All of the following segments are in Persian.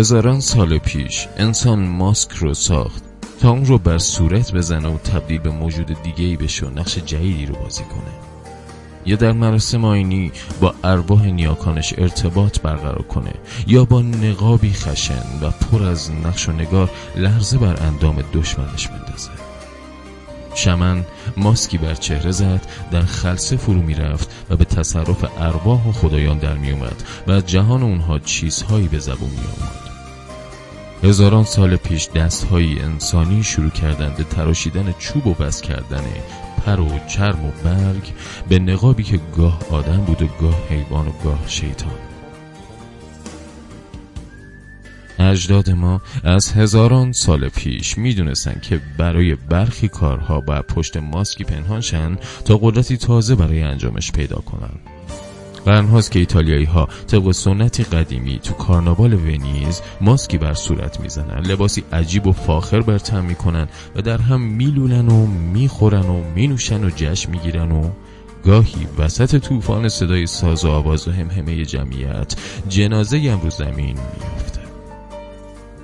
هزاران سال پیش انسان ماسک رو ساخت تا اون رو بر صورت بزنه و تبدیل به موجود دیگه ای بشه و نقش جدیدی رو بازی کنه. یا در مراسم آینی با ارواح نیاکانش ارتباط برقرار کنه یا با نقابی خشن و پر از نقش و نگار لرزه بر اندام دشمنش بندازه. شمن ماسکی بر چهره زد در خلصه فرو می رفت و به تصرف ارواح و خدایان در می اومد و از جهان اونها چیزهایی به زبون می آمد هزاران سال پیش دستهایی انسانی شروع کردند به تراشیدن چوب و بس کردن پر و چرم و برگ به نقابی که گاه آدم بود و گاه حیوان و گاه شیطان. اجداد ما از هزاران سال پیش می‌دونستن که برای برخی کارها باید پشت ماسکی پنهان شن تا قدرتی تازه برای انجامش پیدا کنن. قرنهاست که ایتالیایی ها طبق سنتی قدیمی تو کارناوال ونیز ماسکی بر صورت می‌زنن لباسی عجیب و فاخر بر تن می‌کنن و در هم میلولن و می‌خورن و مینوشن و جشن می‌گیرن و گاهی وسط طوفان صدای ساز و آواز و همهمه جمعیت جنازه هم رو زمین میافته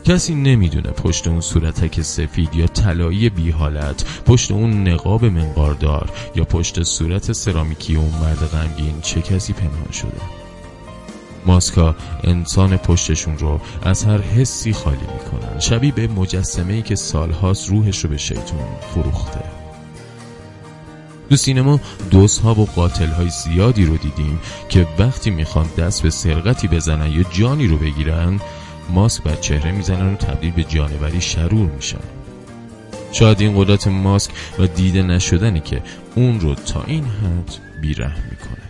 کسی نمی‌دونه پشت اون صورتک سفید یا طلایی بی حالت پشت اون نقاب منقاردار یا پشت صورت سرامیکی اون مرد غمگین چه کسی پنهان شده. ماسکا انسان پشتشون رو از هر حسی خالی می‌کنن. شبیه به مجسمه ای که سالهاست روحش رو به شیطون فروخته. تو سینما دوست ها و قاتل های زیادی رو دیدیم که وقتی می‌خوان دست به سرقتی بزنن یا جانی رو بگیرن ماسک بر چهره می‌زنن و تبدیل به جانوری شرور میشن. شاید این قدرت ماسک و دیده نشدنی که اون رو تا این حد بیره می‌کنه.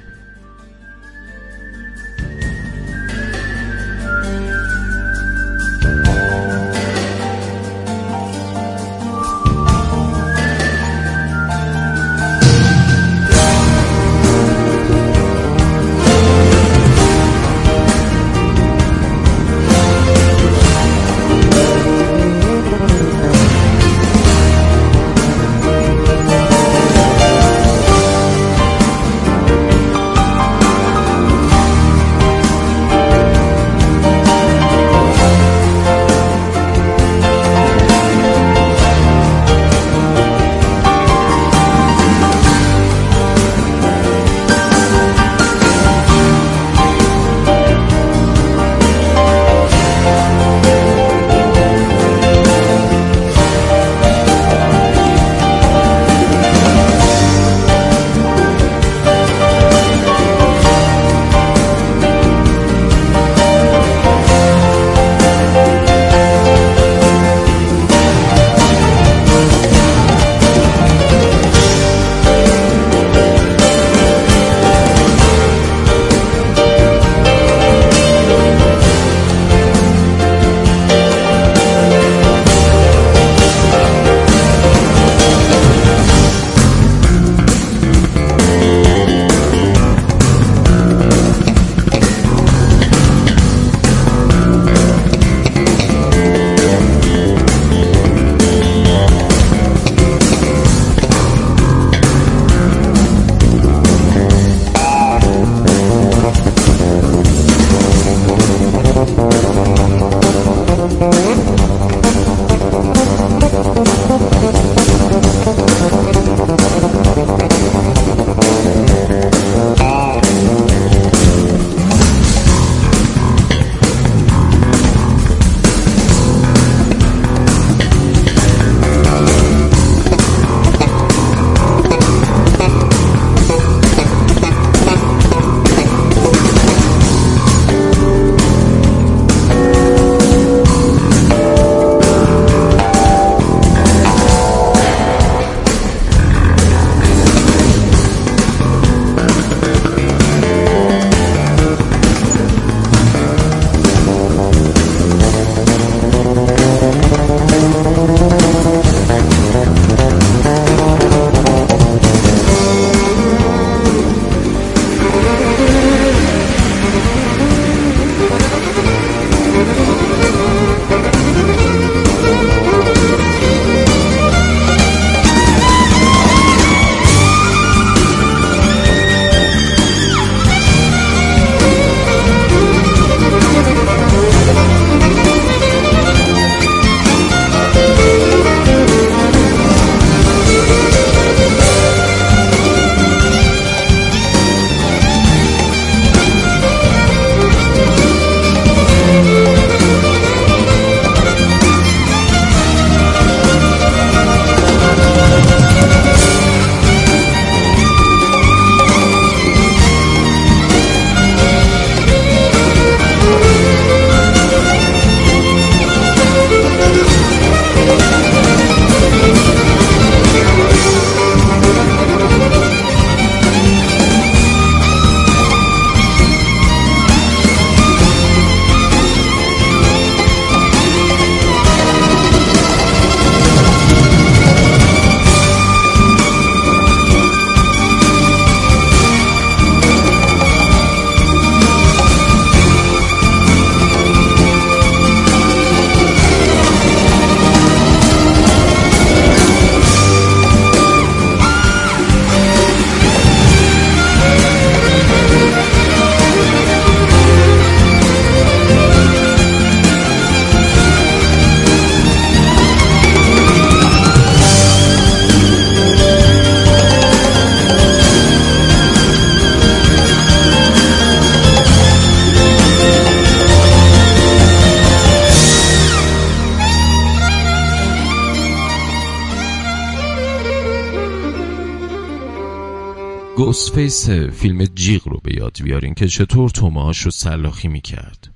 Ghostface فیلم جیغ رو به یاد بیارین که چطور طعمه‌هاش رو سلاخی می‌کرد.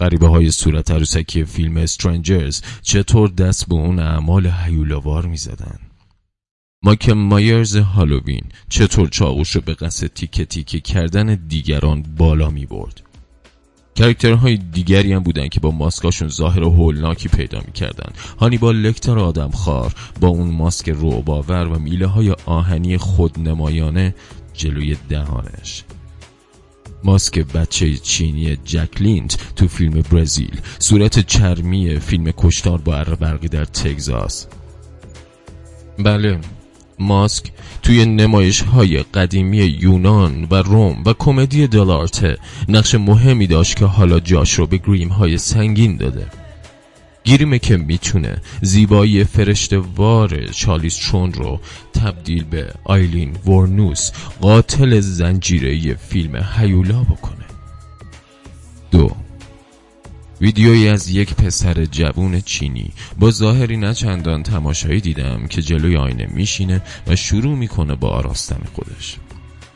غریبه های صورت عروسکی فیلم Strangers چطور دست به اون اعمال حیولوار می‌زدن. مایکل مایرز هالووین چطور چاقوش رو به قصد تیکه تیکه کردن دیگران بالا می برد character های دیگری هم بودن که با ماسکاشون ظاهر هولناکی پیدا می‌کردن. هانیبال لکتر آدم خوار با اون ماسک روباور و میله های آهنی خودنمایانه جلوی دهانش. ماسک بچه چینی جکلینت تو فیلم برزیل. صورت چرمی فیلم کشتار با برقی در تگزاس. بله ماسک توی نمایش های قدیمی یونان و روم و کمدی دلارته نقش مهمی داشت که حالا جاش رو به گریم های سنگین داده. گیریمه که می‌تونه زیبایی وار چالیس چون رو تبدیل به آیلین ورنوس قاتل زنجیره فیلم هیولا بکنه. دو ویدیویی از یک پسر جوون چینی. با ظاهری نه چندان تماشایی دیدم که جلوی آینه میشینه و شروع می‌کنه با آراستن خودش.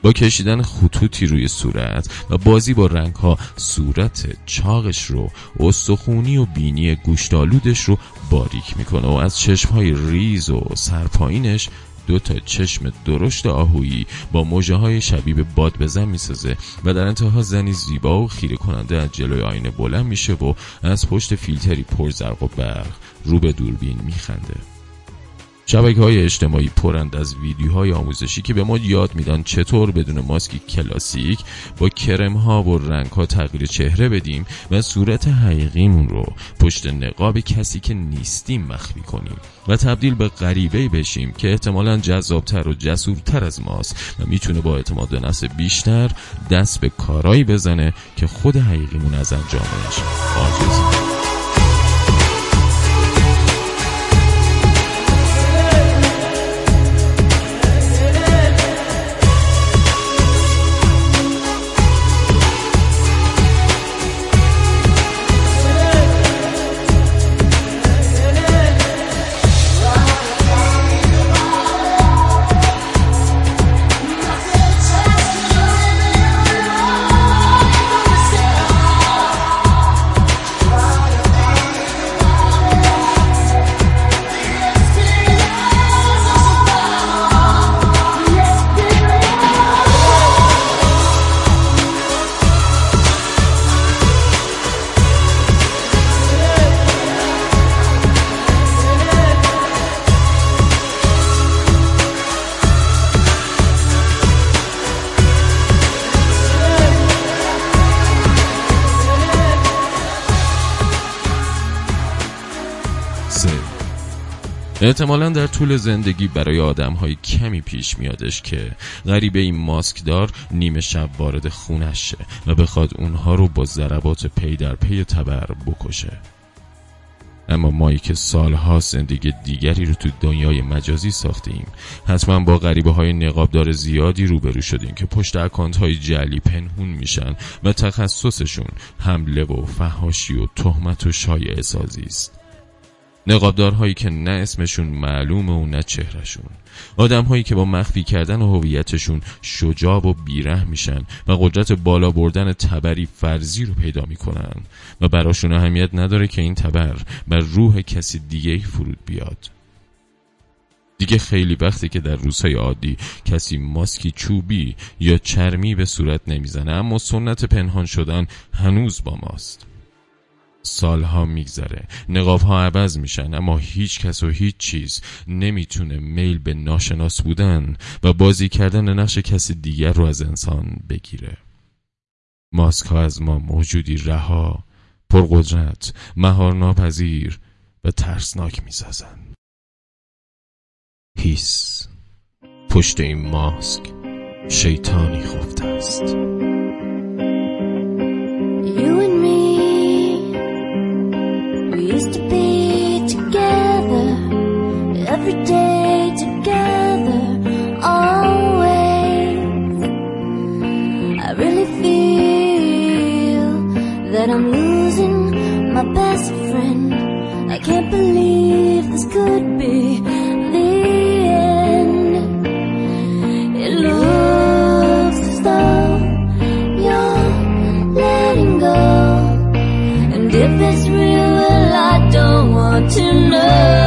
با کشیدن خطوطی روی صورت و بازی با رنگ ها صورت چاقش رو استخونی و بینی گوشتالودش رو باریک می‌کنه و از چشم های ریز و سرپایینش دو تا چشم درشت آهویی با موجه های شبیه به باد بزن می‌سازه و در انتها زنی زیبا و خیره کننده از جلوی آینه بلند میشه و از پشت فیلتری پر زرق و برق رو به دوربین میخنده. شبکه های اجتماعی پرند از ویدیوهای آموزشی که به ما یاد میدن چطور بدون ماسکی کلاسیک با کرم ها و رنگ ها تغییر چهره بدیم و صورت حقیقیمون رو پشت نقاب کسی که نیستیم مخفی کنیم و تبدیل به غریبه بشیم که احتمالا جذابتر و جسورتر از ماست و می‌تونه با اعتماد نفس بیشتر دست به کارایی بزنه که خود حقیقیمون از انجامش عاجزیم احتمالا در طول زندگی برای آدم های کمی پیش میادش که غریبه‌ای ماسکدار نیمه شب وارد خونش شه و بخواد اونها رو با ضربات پی در پی تبر بکشه. اما مایی که سالها زندگی دیگری رو تو دنیای مجازی ساختیم حتما با غریبه های نقابدار زیادی روبرو شدیم که پشت account های جعلی پنهون میشن و تخصصشون حمله و فحاشی و تهمت و شایع سازی است. نقابدارهایی که نه اسمشون معلومه و نه چهرشون آدم هایی که با مخفی کردن هویتشون شجاع و بیره میشن و قدرت بالا بردن تبری فرضی رو پیدا می‌کنن. و براشون اهمیت نداره که این تبر بر روح کسی دیگه فرود بیاد. دیگه خیلی وقتی که در روزهای عادی کسی ماسکی چوبی یا چرمی به صورت نمی‌زنه اما سنت پنهان شدن هنوز با ماست. سالها میگذره. نقاب ها عوض میشن اما هیچ کس و هیچ چیز نمی‌تونه میل به ناشناس بودن و بازی کردن نقش کسی دیگر رو از انسان بگیره. ماسک ها از ما موجودی رها پرقدرت مهار ناپذیر و ترسناک می‌سازن. هیس. پشت این ماسک شیطانی خفته است. to know.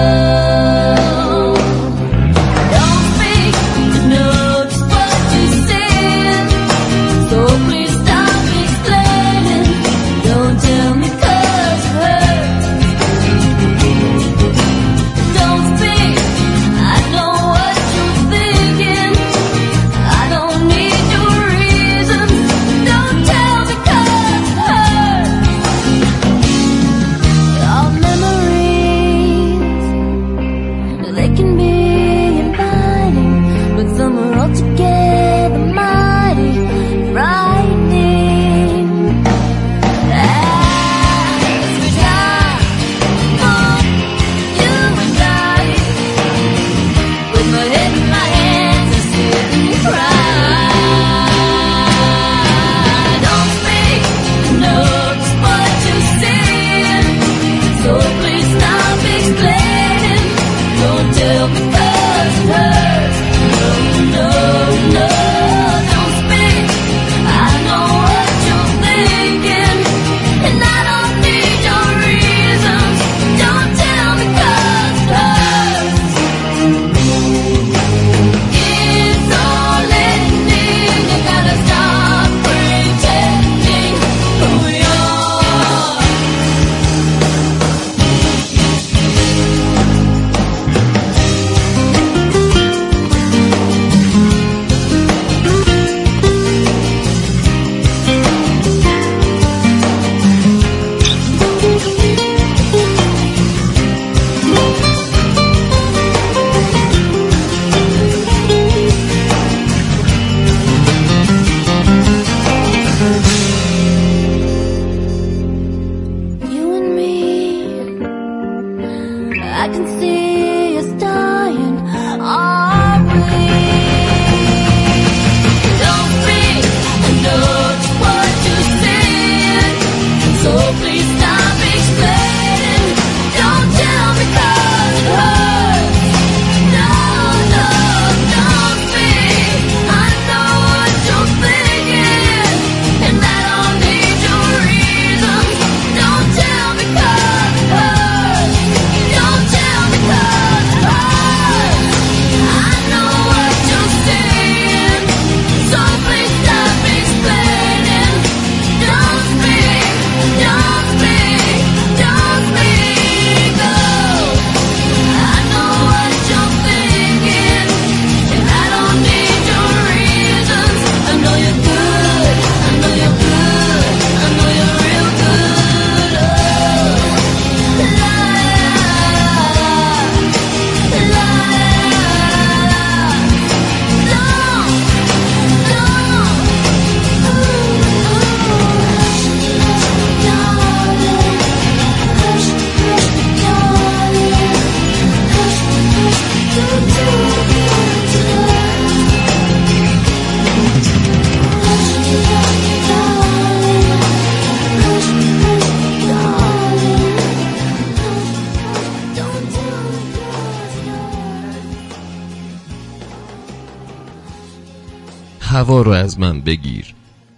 هوا رو از من بگیر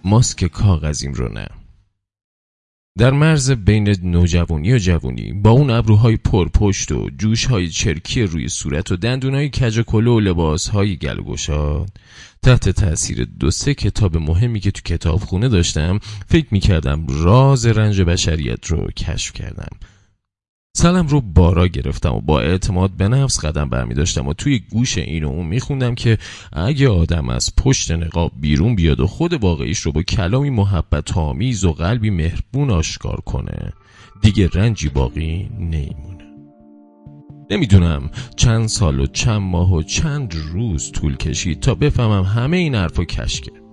ماسک کاغذیم رو نه. در مرز بین نوجوانی و جوانی با اون ابروهای پرپشت و جوشهای چرکی روی صورت و دندونهای کج کلو و لباسهای گلگشاد تحت تاثیر دو سه کتاب مهمی که تو کتابخونه داشتم فکر می‌کردم راز رنج بشریت رو کشف کردم. سلم رو بارا گرفتم و با اعتماد به نفس قدم برمی داشتم و توی گوش این و اون میخوندم که اگه آدم از پشت نقاب بیرون بیاد و خود واقعیش رو با کلامی محبت آمیز و قلبی مهربون آشکار کنه دیگه رنجی باقی نیمونه نمی‌دونم چند سال و چند ماه و چند روز طول کشید تا بفهمم همه این حرفا کشکه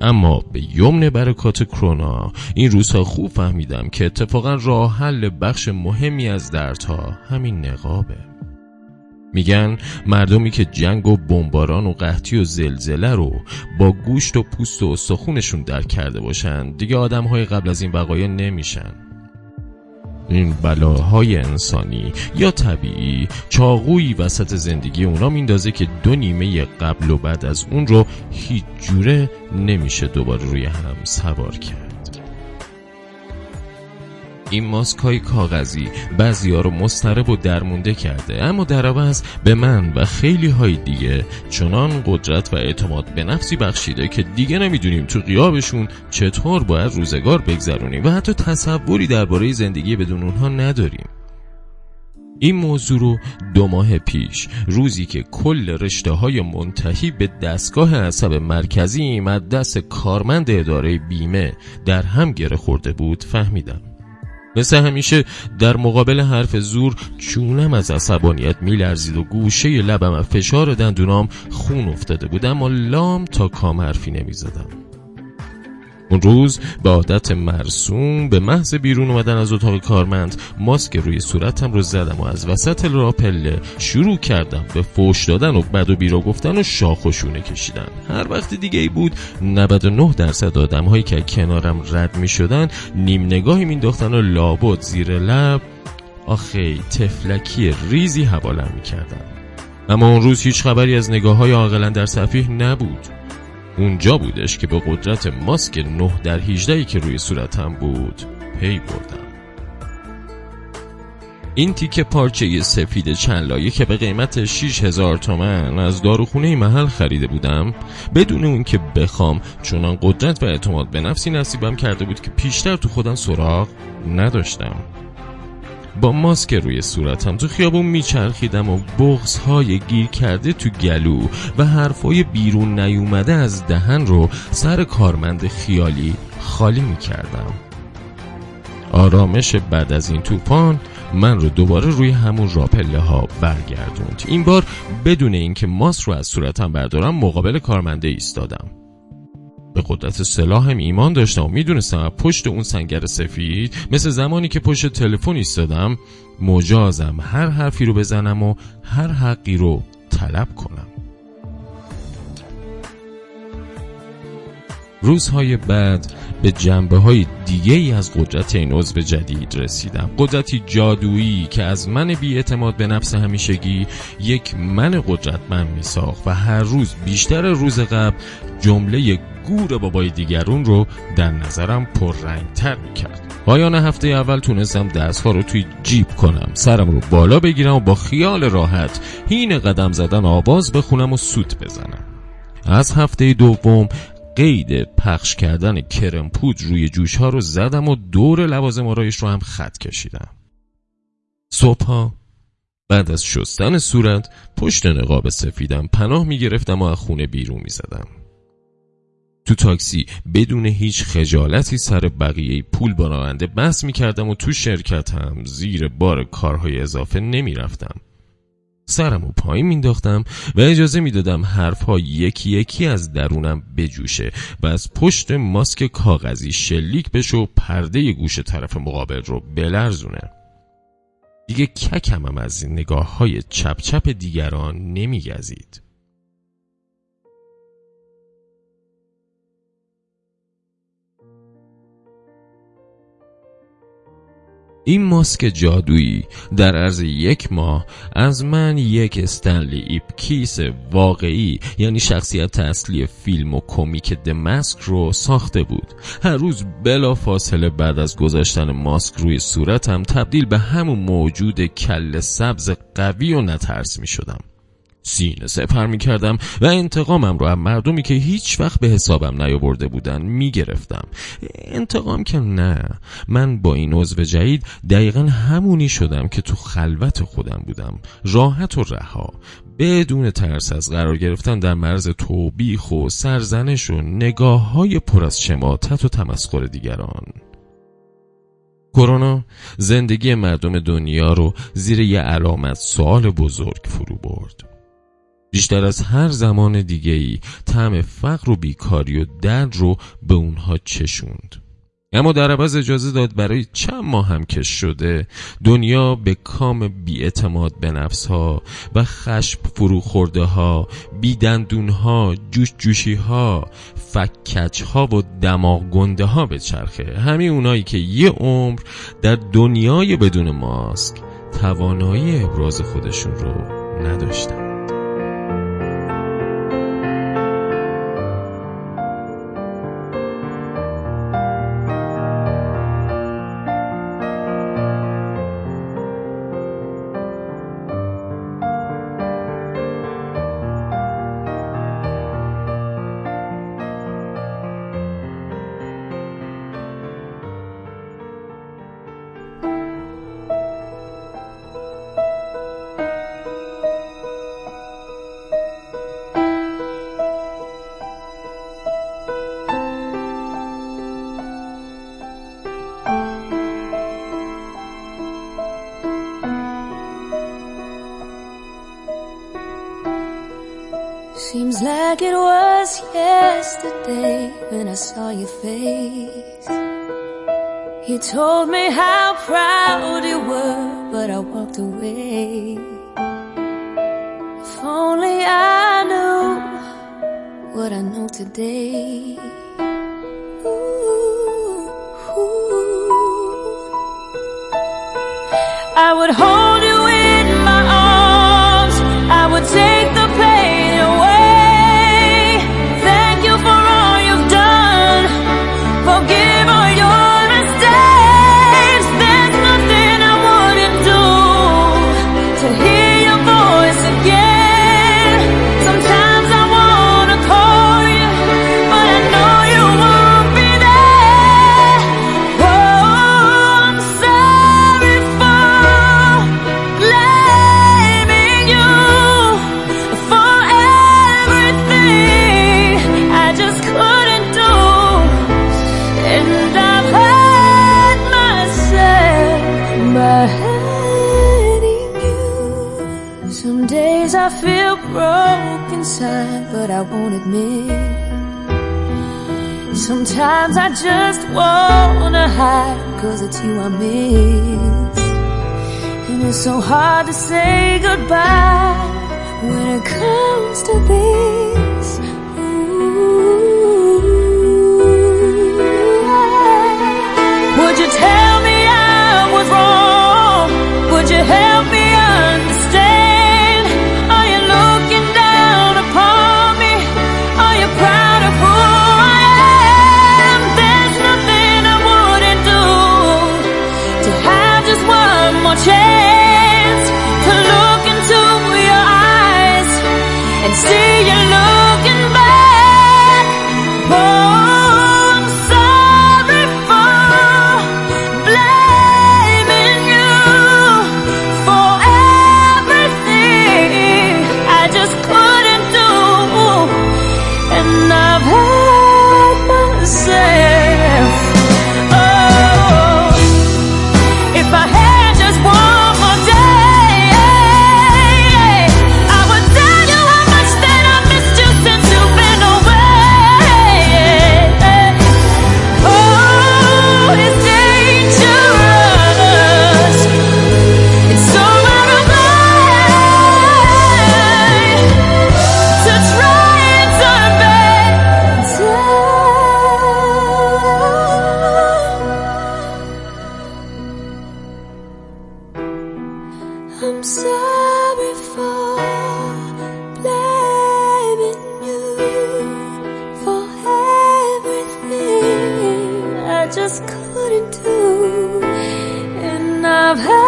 اما به یمن برکات کرونا این روزها خوب فهمیدم که اتفاقا راه حل بخش مهمی از دردها همین نقابه. میگن مردمی که جنگ و بمباران و قحطی و زلزله رو با گوشت و پوست و استخونشون درک کرده باشن دیگه آدم های قبل از این بقایا نمیشن. این بلاهای انسانی یا طبیعی چاقویی وسط زندگی اونا میندازه که دو نیمه قبل و بعد از اون رو هیچ جوره نمیشه دوباره روی هم سوار کرد. این ماسک های کاغذی. بعضی ها رو مسترب و درمونده کرده. اما در عوض به من و خیلی های دیگه چنان قدرت و اعتماد به نفسی بخشیده که دیگه نمی‌دونیم تو قیابشون چطور باید روزگار بگذرونیم و حتی تصوری درباره زندگی بدون اونها نداریم. این موضوع رو دو ماه پیش روزی که کل رشته های منتهی به دستگاه عصب مرکزی از دست کارمند اداره بیمه در هم گره خورده بود فهمیدم. مثل همیشه در مقابل حرف زور چونم از عصبانیت میلرزید و گوشه لبم و فشار دندونام خون افتاده بود. اما لام تا کام حرفی نمی‌زدم. اون روز به عادت مرسوم به محض بیرون اومدن از اتاق کارمند ماسک روی صورتم رو زدم و از وسط راپله شروع کردم به فوش دادن و بد و بیرا گفتن و شاخ و شونه کشیدن هر وقت دیگه ای بود 99 درصد آدم هایی که کنارم رد می شدن نیم نگاهی مینداختن و لابد زیر لب آخه تفلکی ریزی حوالم می کردن. اما اون روز هیچ خبری از نگاه های در صفیح نبود اونجا بودش که به قدرت ماسک 9 در 18 که روی صورتم بود پی بردم. این تیکه پارچه سفید چند لایه که به قیمت 6000 تومن از داروخونه محل خریده بودم بدون اون که بخوام چونان قدرت و اعتماد به نفسی نصیبم کرده بود که پیشتر تو خودم سراغ نداشتم. با ماسک روی صورتم تو خیابون میچرخیدم و بغز های گیر کرده تو گلو و حرفای بیرون نیومده از دهن رو سر کارمند خیالی خالی می‌کردم. آرامش بعد از این طوفان من رو دوباره روی همون راپله ها برگردوند. این بار بدون اینکه ماسک رو از صورتم بردارم مقابل کارمنده ایستادم. به قدرت سلاحم ایمان داشتم. و می‌دونستم پشت اون سنگر سفید مثل زمانی که پشت تلفن ایستادم مجازم هر حرفی رو بزنم و هر حقی رو طلب کنم. روزهای بعد به جنبه های دیگه ای از قدرت این عضو جدید رسیدم. قدرتی جادویی که از من بی اعتماد به نفس همیشگی یک من قدرتمند می ساخت و هر روز بیشتر روز قبل جمله گور بابای دیگرون رو در نظرم پررنگتر می کرد پایان هفته اول تونستم دستها رو توی جیب کنم. سرم رو بالا بگیرم و با خیال راحت هین قدم زدن آواز بخونم و سوت بزنم. از هفته دوم قید پخش کردن کرم پود روی جوش ها رو زدم و دور لوازم آرایش رو هم خط کشیدم. صبح بعد از شستن صورت پشت نقاب سفیدم پناه می گرفتم و از خونه بیرون می زدم. تو تاکسی بدون هیچ خجالتی سر بقیه پول با راننده می کردم و تو شرکتم زیر بار کارهای اضافه نمی رفتم. سرم و پایین مینداختم و اجازه می‌دادم حرفها یکی یکی از درونم بجوشه و از پشت ماسک کاغذی شلیک بشه و پرده گوش طرف مقابل رو بلرزونه دیگه ککمم از نگاه های چپ چپ دیگران نمیگزید این ماسک جادویی در عرض یک ماه از من یک استنلی ایپکیس واقعی یعنی شخصیت اصلی فیلم و کمیک The Mask رو ساخته بود. هر روز بلافاصله بعد از گذاشتن ماسک روی صورتم تبدیل به همون موجود کله سبز قوی و نترس می شدم سینه سپر می کردم و انتقامم رو از مردمی که هیچ وقت به حسابم نیاورده بودن می گرفتم انتقام که نه. من با این عضو جدید دقیقا همونی شدم که تو خلوت خودم بودم. راحت و رها. بدون ترس از قرار گرفتن در مرز توبیخ و سرزنش و نگاه های پر از شماتت و تمسخر دیگران. کرونا زندگی مردم دنیا رو زیر یه علامت سوال بزرگ فرو برد. بیشتر از هر زمان دیگه ای طعم فقر و بیکاری و درد رو به اونها چشوند. اما در عوض اجازه داد برای چند ماه هم که شده دنیا به کام بیاعتماد به نفس ها و خشم فرو خورده ها بیدندون ها جوش جوشی ها فکچ ها و دماغ گنده ها به چرخه. همین اونایی که یه عمر در دنیای بدون ماسک توانایی ابراز خودشون رو نداشتن. Yesterday when I saw your face. You told me how proud you were, but I walked away. If only I knew what I know today. Ooh, ooh. I would hold you broke inside, but I won't admit. Sometimes I just wanna hide Cause it's you I miss And it's so hard to say goodbye When it comes to this Ooh. Would you tell me I was wrong? Would you help me I'm so you for everything I just couldn't do, and I've had.